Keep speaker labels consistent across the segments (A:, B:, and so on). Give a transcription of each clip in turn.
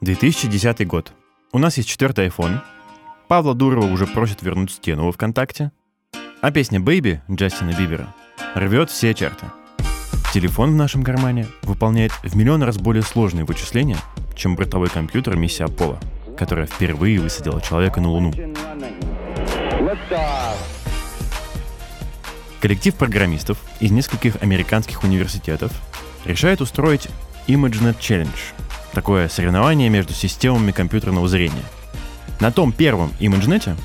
A: 2010 год. У нас есть четвертый iPhone. Павла Дурова уже просит вернуть стену во ВКонтакте. А песня «Baby» Джастина Бибера рвет все черты. Телефон в нашем кармане выполняет в миллион раз более сложные вычисления, чем бортовой компьютер миссии Аполло, которая впервые высадила человека на Луну. Коллектив программистов из нескольких американских университетов решает устроить ImageNet Challenge – такое соревнование между системами компьютерного зрения. На том первом ImageNet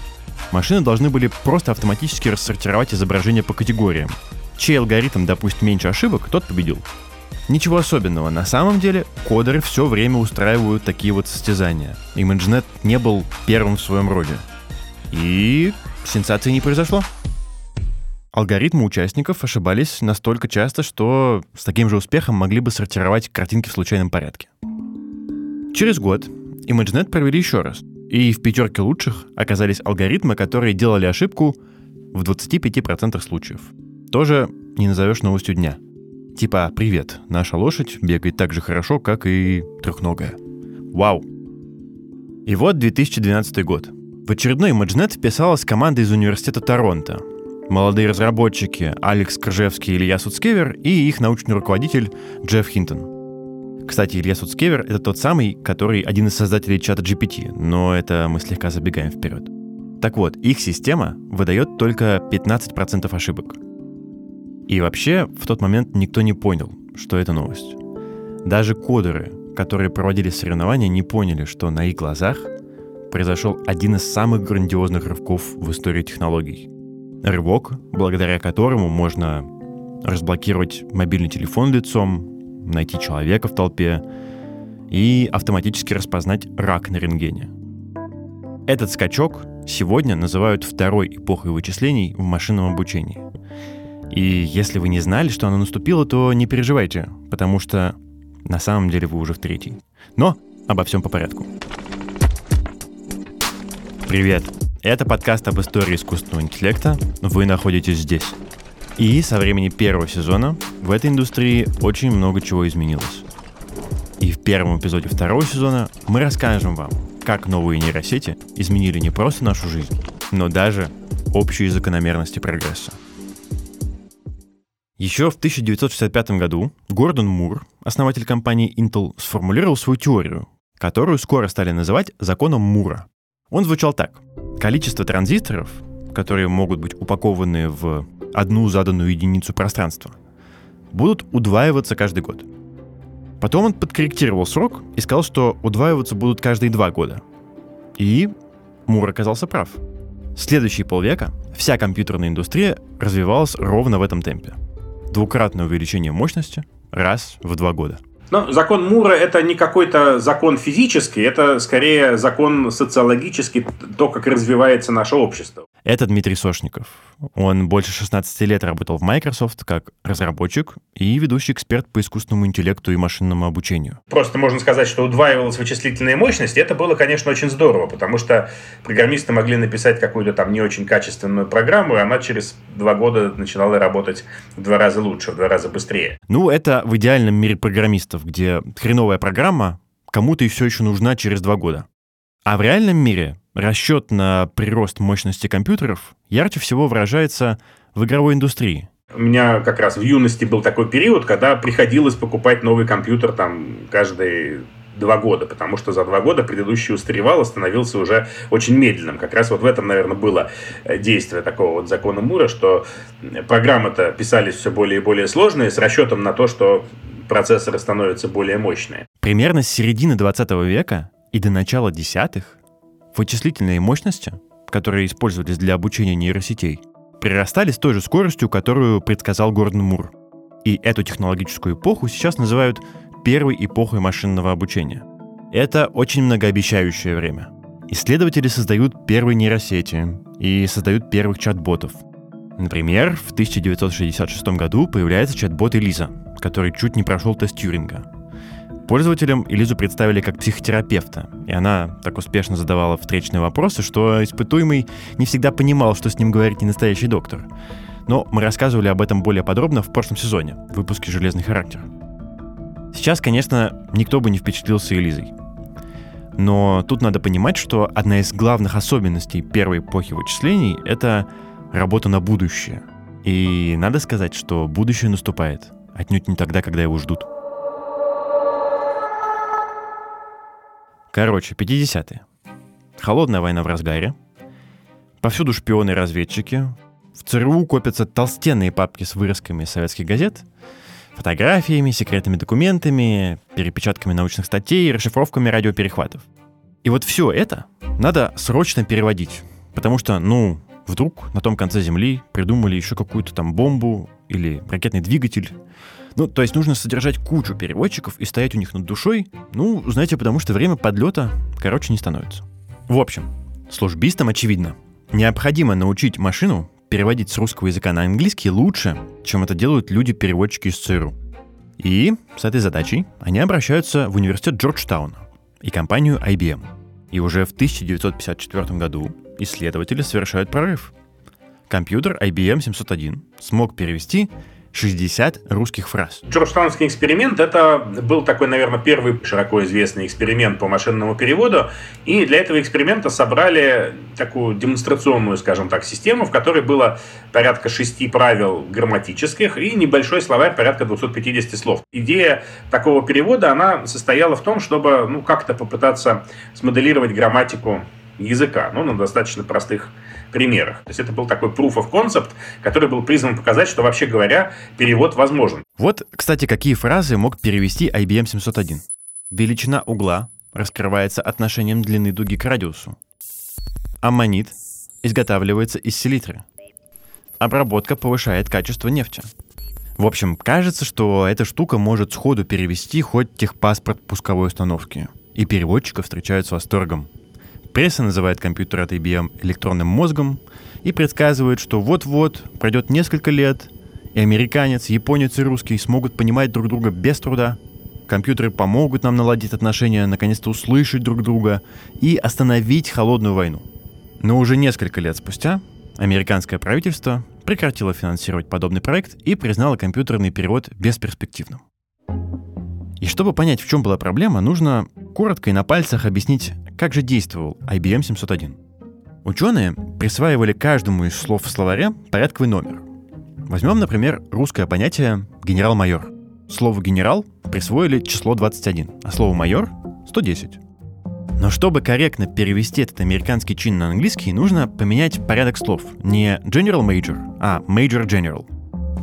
A: машины должны были просто автоматически рассортировать изображения по категориям. Чей алгоритм допустит меньше ошибок, тот победил. Ничего особенного. На самом деле кодеры все время устраивают такие вот состязания. ImageNet не был первым в своем роде. И сенсации не произошло. Алгоритмы участников ошибались настолько часто, что с таким же успехом могли бы сортировать картинки в случайном порядке. Через год ImageNet провели еще раз, и в пятерке лучших оказались алгоритмы, которые делали ошибку в 25% случаев. Тоже не назовешь новостью дня. Типа «Привет, наша лошадь бегает так же хорошо, как и трехногая». Вау! И вот 2012 год. В очередной ImageNet вписалась команда из университета Торонто, молодые разработчики Алекс Кржевский и Илья Суцкевер и их научный руководитель Джефф Хинтон. Кстати, Илья Суцкевер — это тот самый, который один из создателей чата GPT, но это мы слегка забегаем вперед. Так вот, их система выдает только 15% ошибок. И вообще, в тот момент никто не понял, что это новость. Даже кодеры, которые проводили соревнования, не поняли, что на их глазах произошел один из самых грандиозных рывков в истории технологий рывок, благодаря которому можно разблокировать мобильный телефон лицом, найти человека в толпе и автоматически распознать рак на рентгене. Этот скачок сегодня называют второй эпохой вычислений в машинном обучении. И если вы не знали, что оно наступило, то не переживайте, потому что на самом деле вы уже в третьей. Но обо всем по порядку. Привет! Это подкаст об истории искусственного интеллекта. Вы находитесь здесь. И со времени первого сезона в этой индустрии очень много чего изменилось. И в первом эпизоде второго сезона мы расскажем вам, как новые нейросети изменили не просто нашу жизнь, но даже общие закономерности прогресса. Еще в 1965 году Гордон Мур, основатель компании Intel, сформулировал свою теорию, которую скоро стали называть законом Мура. Он звучал так. Количество транзисторов, которые могут быть упакованы в одну заданную единицу пространства, будут удваиваться каждый год. Потом он подкорректировал срок и сказал, что удваиваться будут каждые два года. И Мур оказался прав. Следующие полвека вся компьютерная индустрия развивалась ровно в этом темпе. Двукратное увеличение мощности раз в два года –
B: но закон Мура это не какой-то закон физический, это скорее закон социологический, то, как развивается наше общество.
A: Это Дмитрий Сошников. Он больше 16 лет работал в Microsoft как разработчик и ведущий эксперт по искусственному интеллекту и машинному обучению.
B: Просто можно сказать, что удваивалась вычислительная мощность. Это было, конечно, очень здорово, потому что программисты могли написать какую-то там не очень качественную программу, и она через два года начинала работать в два раза лучше, в два раза быстрее.
A: Ну, это в идеальном мире программистов, где хреновая программа кому-то и все еще нужна через два года. А в реальном мире расчет на прирост мощности компьютеров ярче всего выражается в игровой индустрии.
B: У меня как раз в юности был такой период, когда приходилось покупать новый компьютер там каждые два года, потому что за два года предыдущий устаревал и становился уже очень медленным. Как раз вот в этом, наверное, было э, действие такого вот закона Мура, что программы-то писались все более и более сложные с расчетом на то, что процессоры становятся более мощные.
A: Примерно с середины 20 века и до начала десятых вычислительные мощности, которые использовались для обучения нейросетей, прирастали с той же скоростью, которую предсказал Гордон Мур. И эту технологическую эпоху сейчас называют первой эпохой машинного обучения. Это очень многообещающее время. Исследователи создают первые нейросети и создают первых чат-ботов. Например, в 1966 году появляется чат-бот Элиза, который чуть не прошел тест Тьюринга. Пользователям Элизу представили как психотерапевта, и она так успешно задавала встречные вопросы, что испытуемый не всегда понимал, что с ним говорит не настоящий доктор. Но мы рассказывали об этом более подробно в прошлом сезоне, в выпуске «Железный характер». Сейчас, конечно, никто бы не впечатлился Элизой. Но тут надо понимать, что одна из главных особенностей первой эпохи вычислений — это работа на будущее. И надо сказать, что будущее наступает, отнюдь не тогда, когда его ждут. Короче, 50-е. Холодная война в разгаре. Повсюду шпионы и разведчики. В ЦРУ копятся толстенные папки с вырезками советских газет, фотографиями, секретными документами, перепечатками научных статей расшифровками радиоперехватов. И вот все это надо срочно переводить, потому что, ну, вдруг на том конце Земли придумали еще какую-то там бомбу или ракетный двигатель, ну, то есть нужно содержать кучу переводчиков и стоять у них над душой, ну, знаете, потому что время подлета, короче, не становится. В общем, службистам очевидно, необходимо научить машину переводить с русского языка на английский лучше, чем это делают люди-переводчики из ЦРУ. И с этой задачей они обращаются в университет Джорджтауна и компанию IBM. И уже в 1954 году исследователи совершают прорыв. Компьютер IBM 701 смог перевести 60 русских фраз.
B: Джорджтаунский эксперимент — это был такой, наверное, первый широко известный эксперимент по машинному переводу. И для этого эксперимента собрали такую демонстрационную, скажем так, систему, в которой было порядка шести правил грамматических и небольшой словарь порядка 250 слов. Идея такого перевода, она состояла в том, чтобы ну, как-то попытаться смоделировать грамматику языка, ну, на достаточно простых примерах. То есть это был такой proof of concept, который был призван показать, что вообще говоря, перевод возможен.
A: Вот, кстати, какие фразы мог перевести IBM 701. Величина угла раскрывается отношением длины дуги к радиусу. Аммонит изготавливается из селитры. Обработка повышает качество нефти. В общем, кажется, что эта штука может сходу перевести хоть техпаспорт пусковой установки. И переводчика встречают с восторгом. Пресса называет компьютер от IBM электронным мозгом и предсказывает, что вот-вот пройдет несколько лет, и американец, японец и русский смогут понимать друг друга без труда. Компьютеры помогут нам наладить отношения, наконец-то услышать друг друга и остановить холодную войну. Но уже несколько лет спустя американское правительство прекратило финансировать подобный проект и признало компьютерный перевод бесперспективным. И чтобы понять, в чем была проблема, нужно коротко и на пальцах объяснить, как же действовал IBM 701? Ученые присваивали каждому из слов в словаре порядковый номер. Возьмем, например, русское понятие «генерал-майор». Слову «генерал» присвоили число 21, а слову «майор» — 110. Но чтобы корректно перевести этот американский чин на английский, нужно поменять порядок слов. Не General Major, а Major General.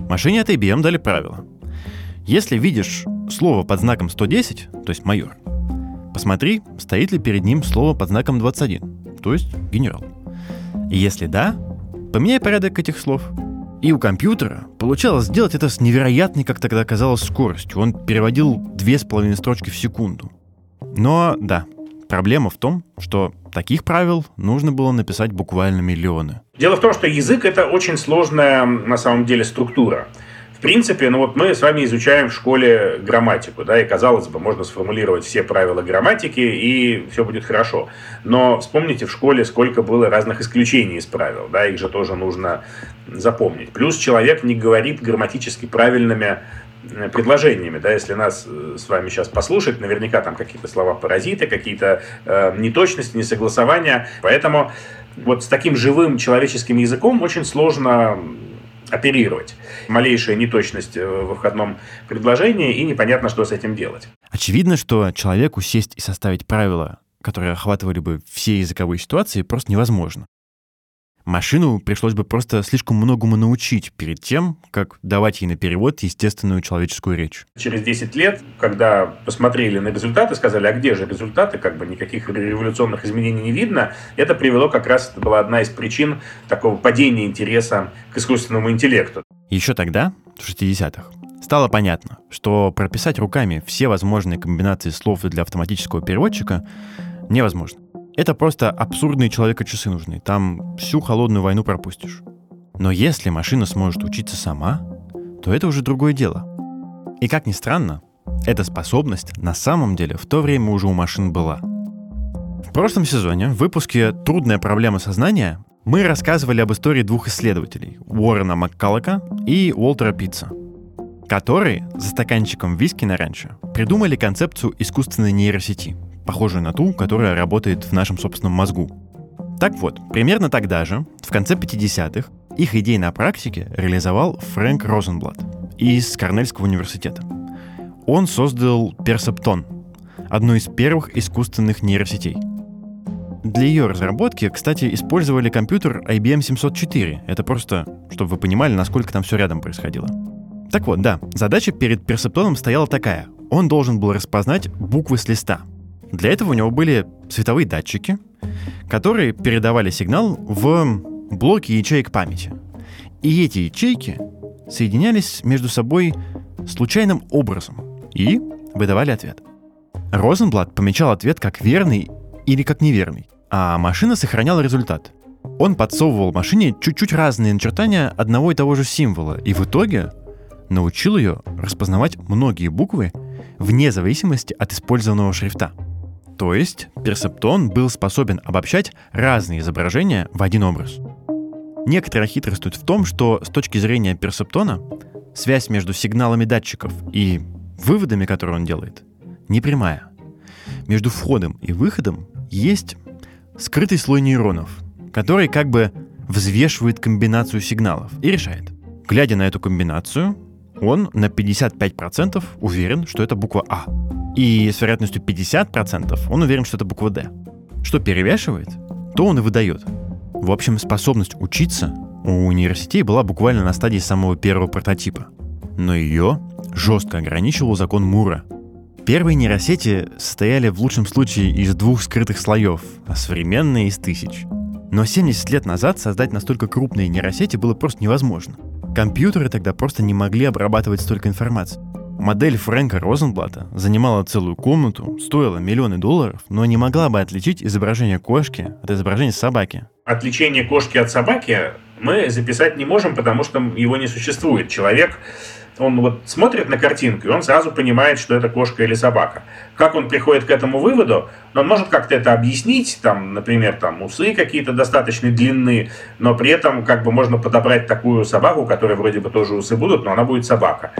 A: Машине от IBM дали правило. Если видишь слово под знаком 110, то есть майор, Посмотри, стоит ли перед ним слово под знаком 21, то есть генерал. Если да, поменяй порядок этих слов. И у компьютера получалось сделать это с невероятной, как тогда казалось, скоростью. Он переводил две с половиной строчки в секунду. Но да, проблема в том, что таких правил нужно было написать буквально миллионы.
B: Дело в том, что язык это очень сложная на самом деле структура. В принципе, ну вот мы с вами изучаем в школе грамматику, да, и казалось бы, можно сформулировать все правила грамматики, и все будет хорошо. Но вспомните в школе, сколько было разных исключений из правил, да, их же тоже нужно запомнить. Плюс человек не говорит грамматически правильными э, предложениями, да, если нас э, с вами сейчас послушать, наверняка там какие-то слова паразиты, какие-то э, неточности, несогласования, поэтому вот с таким живым человеческим языком очень сложно оперировать. Малейшая неточность э, в входном предложении, и непонятно, что с этим делать.
A: Очевидно, что человеку сесть и составить правила, которые охватывали бы все языковые ситуации, просто невозможно. Машину пришлось бы просто слишком многому научить перед тем, как давать ей на перевод естественную человеческую речь.
B: Через 10 лет, когда посмотрели на результаты, сказали, а где же результаты, как бы никаких революционных изменений не видно, это привело как раз, это была одна из причин такого падения интереса к искусственному интеллекту.
A: Еще тогда, в 60-х, стало понятно, что прописать руками все возможные комбинации слов для автоматического переводчика невозможно. Это просто абсурдные человека-часы нужны. Там всю холодную войну пропустишь. Но если машина сможет учиться сама, то это уже другое дело. И как ни странно, эта способность на самом деле в то время уже у машин была. В прошлом сезоне в выпуске «Трудная проблема сознания» мы рассказывали об истории двух исследователей — Уоррена Маккаллока и Уолтера Питца, которые за стаканчиком виски на ранчо придумали концепцию искусственной нейросети — похожую на ту, которая работает в нашем собственном мозгу. Так вот, примерно тогда же, в конце 50-х, их идеи на практике реализовал Фрэнк Розенблат из Корнельского университета. Он создал Персептон, одну из первых искусственных нейросетей. Для ее разработки, кстати, использовали компьютер IBM 704. Это просто, чтобы вы понимали, насколько там все рядом происходило. Так вот, да, задача перед персептоном стояла такая. Он должен был распознать буквы с листа. Для этого у него были цветовые датчики, которые передавали сигнал в блоки ячеек памяти. И эти ячейки соединялись между собой случайным образом и выдавали ответ. Розенблат помечал ответ как верный или как неверный, а машина сохраняла результат. Он подсовывал машине чуть-чуть разные начертания одного и того же символа, и в итоге научил ее распознавать многие буквы вне зависимости от использованного шрифта. То есть персептон был способен обобщать разные изображения в один образ. Некоторая хитрость тут в том, что с точки зрения персептона связь между сигналами датчиков и выводами, которые он делает, не прямая. Между входом и выходом есть скрытый слой нейронов, который как бы взвешивает комбинацию сигналов и решает. Глядя на эту комбинацию, он на 55% уверен, что это буква А. И с вероятностью 50% он уверен, что это буква «Д». Что перевешивает, то он и выдает. В общем, способность учиться у нейросетей была буквально на стадии самого первого прототипа. Но ее жестко ограничивал закон Мура. Первые нейросети состояли в лучшем случае из двух скрытых слоев, а современные из тысяч. Но 70 лет назад создать настолько крупные нейросети было просто невозможно. Компьютеры тогда просто не могли обрабатывать столько информации. Модель Фрэнка Розенблата занимала целую комнату, стоила миллионы долларов, но не могла бы отличить изображение кошки от изображения собаки.
B: Отличение кошки от собаки мы записать не можем, потому что его не существует. Человек он вот смотрит на картинку, и он сразу понимает, что это кошка или собака. Как он приходит к этому выводу? Он может как-то это объяснить, там, например, там усы какие-то достаточно длинные, но при этом как бы можно подобрать такую собаку, которая вроде бы тоже усы будут, но она будет собака.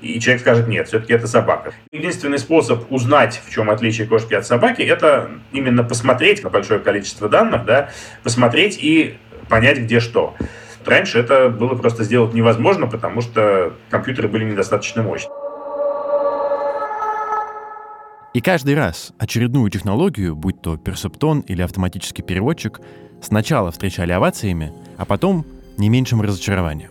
B: И человек скажет, нет, все-таки это собака. Единственный способ узнать, в чем отличие кошки от собаки, это именно посмотреть на большое количество данных, да, посмотреть и понять, где что. Раньше это было просто сделать невозможно, потому что компьютеры были недостаточно мощны.
A: И каждый раз очередную технологию, будь то персептон или автоматический переводчик, сначала встречали овациями, а потом не меньшим разочарованием.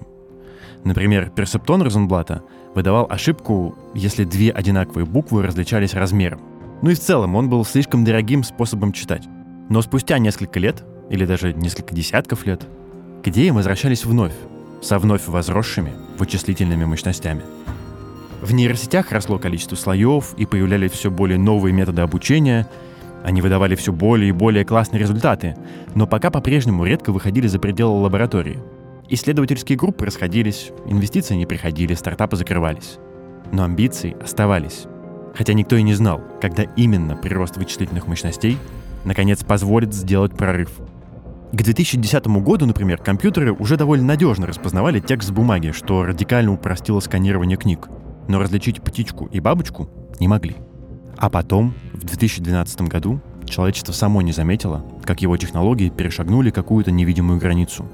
A: Например, персептон Розенблата выдавал ошибку, если две одинаковые буквы различались размером. Ну и в целом он был слишком дорогим способом читать. Но спустя несколько лет, или даже несколько десятков лет, к идеям возвращались вновь, со вновь возросшими вычислительными мощностями. В нейросетях росло количество слоев и появлялись все более новые методы обучения. Они выдавали все более и более классные результаты, но пока по-прежнему редко выходили за пределы лаборатории. Исследовательские группы расходились, инвестиции не приходили, стартапы закрывались. Но амбиции оставались. Хотя никто и не знал, когда именно прирост вычислительных мощностей наконец позволит сделать прорыв – к 2010 году, например, компьютеры уже довольно надежно распознавали текст с бумаги, что радикально упростило сканирование книг. Но различить птичку и бабочку не могли. А потом, в 2012 году, человечество само не заметило, как его технологии перешагнули какую-то невидимую границу.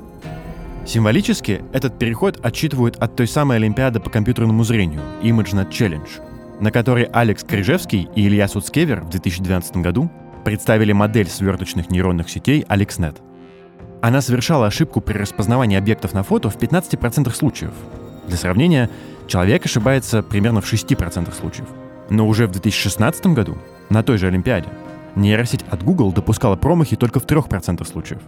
A: Символически этот переход отчитывают от той самой Олимпиады по компьютерному зрению ImageNet Challenge, на которой Алекс Крижевский и Илья Суцкевер в 2012 году представили модель сверточных нейронных сетей AlexNet — она совершала ошибку при распознавании объектов на фото в 15% случаев. Для сравнения, человек ошибается примерно в 6% случаев. Но уже в 2016 году, на той же Олимпиаде, нейросеть от Google допускала промахи только в 3% случаев.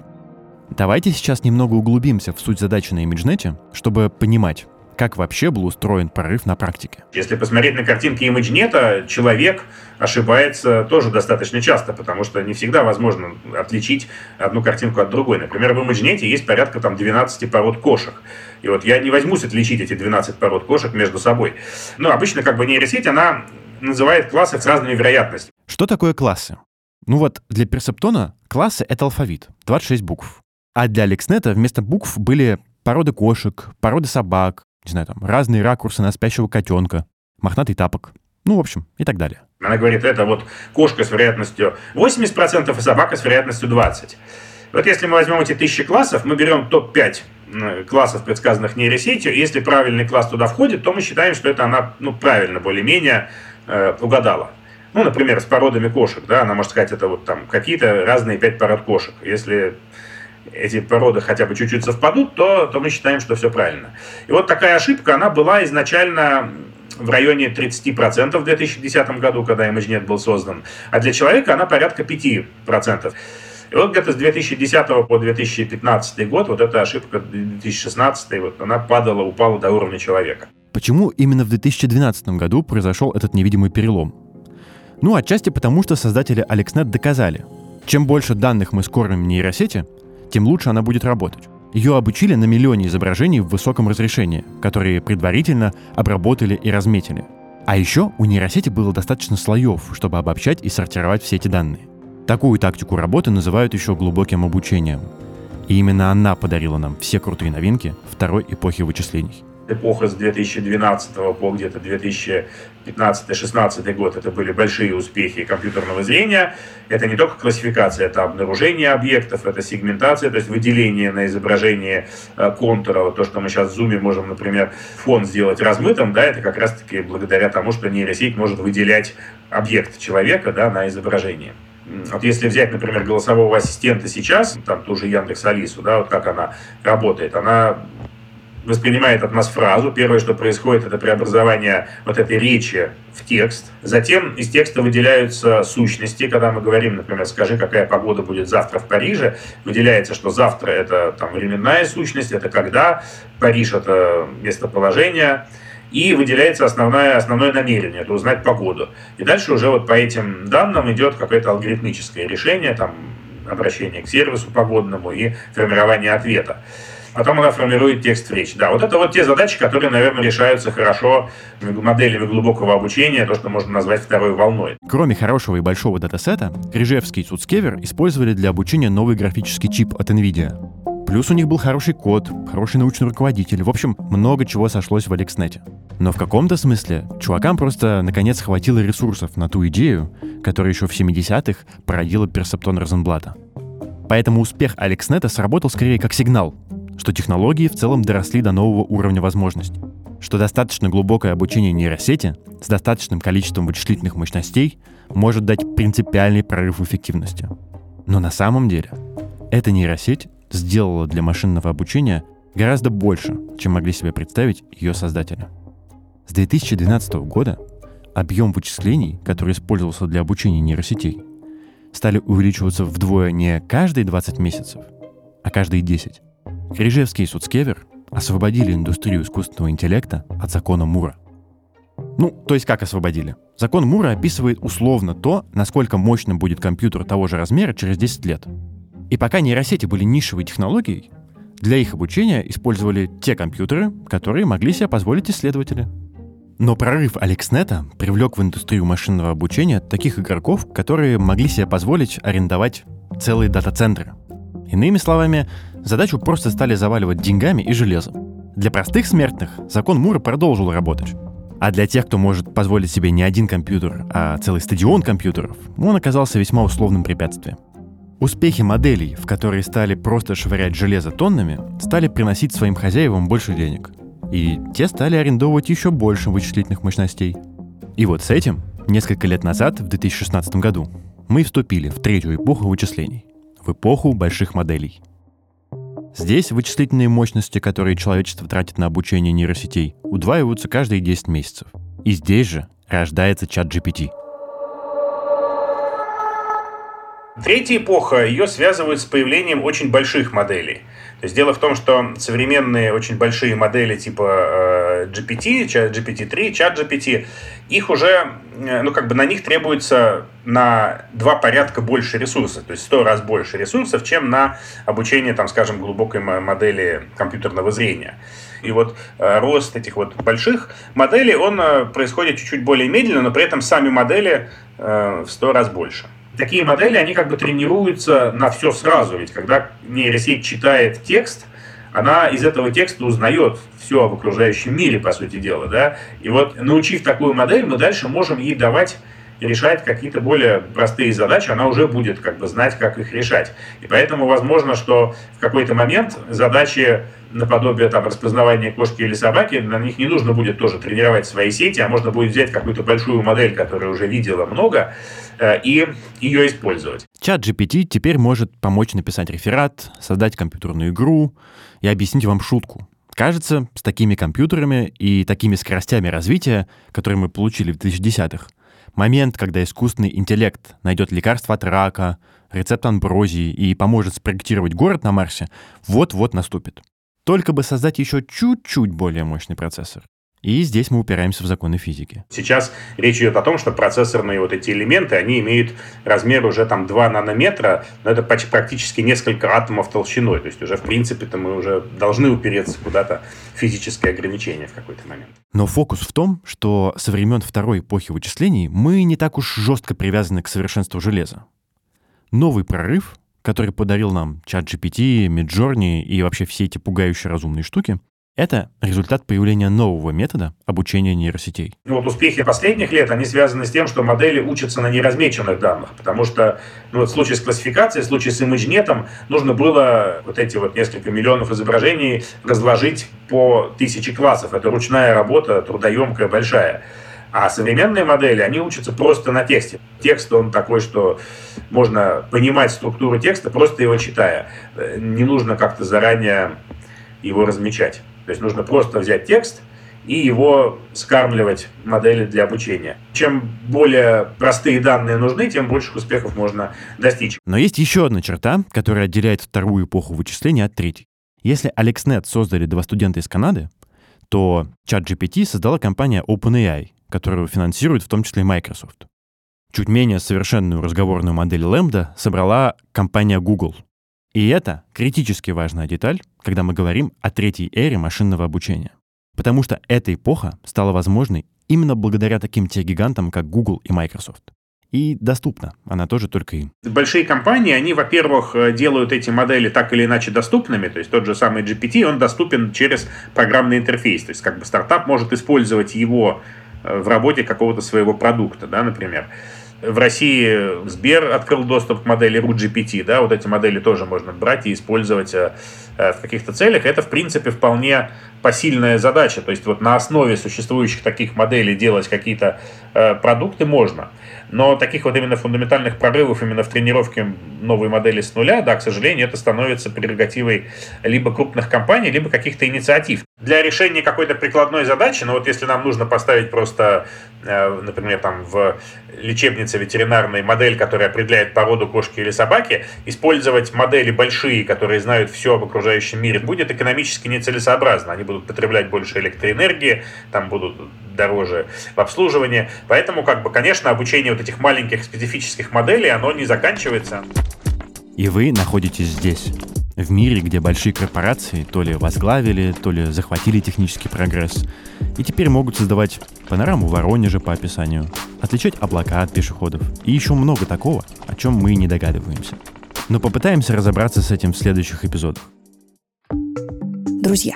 A: Давайте сейчас немного углубимся в суть задачи на ImageNet, чтобы понимать, как вообще был устроен прорыв на практике.
B: Если посмотреть на картинки ImageNet, человек ошибается тоже достаточно часто, потому что не всегда возможно отличить одну картинку от другой. Например, в ImageNet есть порядка там 12 пород кошек. И вот я не возьмусь отличить эти 12 пород кошек между собой. Но обычно как бы нейросеть, она называет классы с разными вероятностями.
A: Что такое классы? Ну вот, для персептона классы — это алфавит, 26 букв. А для Алекснета вместо букв были породы кошек, породы собак, не знаю, там, разные ракурсы на спящего котенка, мохнатый тапок. Ну, в общем, и так далее.
B: Она говорит, это вот кошка с вероятностью 80% и собака с вероятностью 20%. Вот если мы возьмем эти тысячи классов, мы берем топ-5 классов, предсказанных нейросетью, если правильный класс туда входит, то мы считаем, что это она ну, правильно более-менее э, угадала. Ну, например, с породами кошек, да, она может сказать, это вот там какие-то разные пять пород кошек. Если эти породы хотя бы чуть-чуть совпадут, то, то мы считаем, что все правильно. И вот такая ошибка, она была изначально в районе 30% в 2010 году, когда ImageNet был создан, а для человека она порядка 5%. И вот где-то с 2010 по 2015 год вот эта ошибка 2016, вот она падала, упала до уровня человека.
A: Почему именно в 2012 году произошел этот невидимый перелом? Ну, отчасти потому, что создатели AlexNet доказали, чем больше данных мы скормим нейросети, тем лучше она будет работать. Ее обучили на миллионе изображений в высоком разрешении, которые предварительно обработали и разметили. А еще у нейросети было достаточно слоев, чтобы обобщать и сортировать все эти данные. Такую тактику работы называют еще глубоким обучением. И именно она подарила нам все крутые новинки второй эпохи вычислений
B: эпоха с 2012 по где-то 2015-16 год, это были большие успехи компьютерного зрения. Это не только классификация, это обнаружение объектов, это сегментация, то есть выделение на изображение э, контура. То, что мы сейчас в зуме можем, например, фон сделать размытым, да, это как раз-таки благодаря тому, что нейросеть может выделять объект человека да, на изображение. Вот если взять, например, голосового ассистента сейчас, там ту же Яндекс Алису, да, вот как она работает, она воспринимает от нас фразу. Первое, что происходит, это преобразование вот этой речи в текст. Затем из текста выделяются сущности. Когда мы говорим, например, скажи, какая погода будет завтра в Париже, выделяется, что завтра это там временная сущность, это когда, Париж это местоположение, и выделяется основное, основное намерение, это узнать погоду. И дальше уже вот по этим данным идет какое-то алгоритмическое решение, там, обращение к сервису погодному и формирование ответа потом она формирует текст в речь. Да, вот это вот те задачи, которые, наверное, решаются хорошо моделями глубокого обучения, то, что можно назвать второй волной.
A: Кроме хорошего и большого датасета, Крижевский и Суцкевер использовали для обучения новый графический чип от NVIDIA. Плюс у них был хороший код, хороший научный руководитель. В общем, много чего сошлось в Алекснете. Но в каком-то смысле чувакам просто наконец хватило ресурсов на ту идею, которая еще в 70-х породила персептон Розенблата. Поэтому успех Алекснета сработал скорее как сигнал, что технологии в целом доросли до нового уровня возможностей, что достаточно глубокое обучение нейросети с достаточным количеством вычислительных мощностей может дать принципиальный прорыв в эффективности. Но на самом деле эта нейросеть сделала для машинного обучения гораздо больше, чем могли себе представить ее создатели. С 2012 года объем вычислений, который использовался для обучения нейросетей, стали увеличиваться вдвое не каждые 20 месяцев, а каждые 10. Крижевский и Суцкевер освободили индустрию искусственного интеллекта от закона Мура. Ну, то есть как освободили? Закон Мура описывает условно то, насколько мощным будет компьютер того же размера через 10 лет. И пока нейросети были нишевой технологией, для их обучения использовали те компьютеры, которые могли себе позволить исследователи. Но прорыв Алекснета привлек в индустрию машинного обучения таких игроков, которые могли себе позволить арендовать целые дата-центры. Иными словами, задачу просто стали заваливать деньгами и железом. Для простых смертных закон Мура продолжил работать. А для тех, кто может позволить себе не один компьютер, а целый стадион компьютеров, он оказался весьма условным препятствием. Успехи моделей, в которые стали просто швырять железо тоннами, стали приносить своим хозяевам больше денег. И те стали арендовывать еще больше вычислительных мощностей. И вот с этим, несколько лет назад, в 2016 году, мы вступили в третью эпоху вычислений, в эпоху больших моделей – Здесь вычислительные мощности, которые человечество тратит на обучение нейросетей, удваиваются каждые 10 месяцев. И здесь же рождается чат GPT.
B: Третья эпоха, ее связывают с появлением очень больших моделей. То есть дело в том, что современные очень большие модели типа э, GPT, GPT-3, чат GPT, их уже, э, ну как бы на них требуется на два порядка больше ресурсов, то есть сто раз больше ресурсов, чем на обучение, там, скажем, глубокой модели компьютерного зрения. И вот э, рост этих вот больших моделей, он происходит чуть-чуть более медленно, но при этом сами модели в сто раз больше такие модели, они как бы тренируются на все сразу. Ведь когда нейросеть читает текст, она из этого текста узнает все об окружающем мире, по сути дела, да, и вот научив такую модель, мы дальше можем ей давать решать какие-то более простые задачи, она уже будет как бы знать, как их решать. И поэтому возможно, что в какой-то момент задачи наподобие там, распознавания кошки или собаки, на них не нужно будет тоже тренировать свои сети, а можно будет взять какую-то большую модель, которая уже видела много, э, и ее использовать.
A: Чат GPT теперь может помочь написать реферат, создать компьютерную игру и объяснить вам шутку. Кажется, с такими компьютерами и такими скоростями развития, которые мы получили в 2010-х, момент, когда искусственный интеллект найдет лекарство от рака, рецепт амброзии и поможет спроектировать город на Марсе, вот-вот наступит. Только бы создать еще чуть-чуть более мощный процессор. И здесь мы упираемся в законы физики.
B: Сейчас речь идет о том, что процессорные вот эти элементы, они имеют размер уже там 2 нанометра, но это почти практически несколько атомов толщиной. То есть уже в принципе-то мы уже должны упереться куда-то в физическое ограничение в какой-то момент.
A: Но фокус в том, что со времен второй эпохи вычислений мы не так уж жестко привязаны к совершенству железа. Новый прорыв который подарил нам чат GPT, Midjourney и вообще все эти пугающие разумные штуки, это результат появления нового метода обучения нейросетей.
B: Ну, вот успехи последних лет, они связаны с тем, что модели учатся на неразмеченных данных, потому что ну, вот в случае с классификацией, в случае с имиджнетом нужно было вот эти вот несколько миллионов изображений разложить по тысяче классов. Это ручная работа, трудоемкая, большая. А современные модели, они учатся просто на тексте. Текст, он такой, что можно понимать структуру текста, просто его читая. Не нужно как-то заранее его размечать. То есть нужно просто взять текст и его скармливать модели для обучения. Чем более простые данные нужны, тем больших успехов можно достичь.
A: Но есть еще одна черта, которая отделяет вторую эпоху вычисления от третьей. Если AlexNet создали два студента из Канады, то ChatGPT создала компания OpenAI, которую финансирует в том числе Microsoft. Чуть менее совершенную разговорную модель Lambda собрала компания Google. И это критически важная деталь, когда мы говорим о третьей эре машинного обучения. Потому что эта эпоха стала возможной именно благодаря таким техгигантам, как Google и Microsoft и доступна. Она тоже только им.
B: Большие компании, они, во-первых, э, делают эти модели так или иначе доступными. То есть тот же самый GPT, он доступен через программный интерфейс. То есть как бы стартап может использовать его э, в работе какого-то своего продукта, да, например. В России Сбер открыл доступ к модели RootGPT, да, вот эти модели тоже можно брать и использовать э, в каких-то целях. Это, в принципе, вполне посильная задача. То есть вот на основе существующих таких моделей делать какие-то продукты можно. Но таких вот именно фундаментальных прорывов именно в тренировке новой модели с нуля, да, к сожалению, это становится прерогативой либо крупных компаний, либо каких-то инициатив. Для решения какой-то прикладной задачи, ну вот если нам нужно поставить просто, э, например, там в лечебнице ветеринарной модель, которая определяет породу кошки или собаки, использовать модели большие, которые знают все об окружающем мире, будет экономически нецелесообразно. Они будут потреблять больше электроэнергии, там будут дороже в обслуживании. Поэтому, как бы, конечно, обучение вот этих маленьких специфических моделей, оно не заканчивается.
A: И вы находитесь здесь, в мире, где большие корпорации то ли возглавили, то ли захватили технический прогресс, и теперь могут создавать панораму Воронежа по описанию, отличать облака от пешеходов, и еще много такого, о чем мы не догадываемся. Но попытаемся разобраться с этим в следующих эпизодах.
C: Друзья,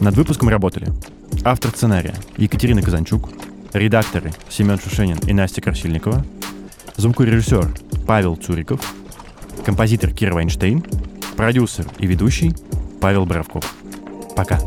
A: Над выпуском работали автор сценария Екатерина Казанчук, редакторы Семен Шушенин и Настя Красильникова, звукорежиссер Павел Цуриков, композитор Кира Вайнштейн, продюсер и ведущий Павел Боровков. Пока.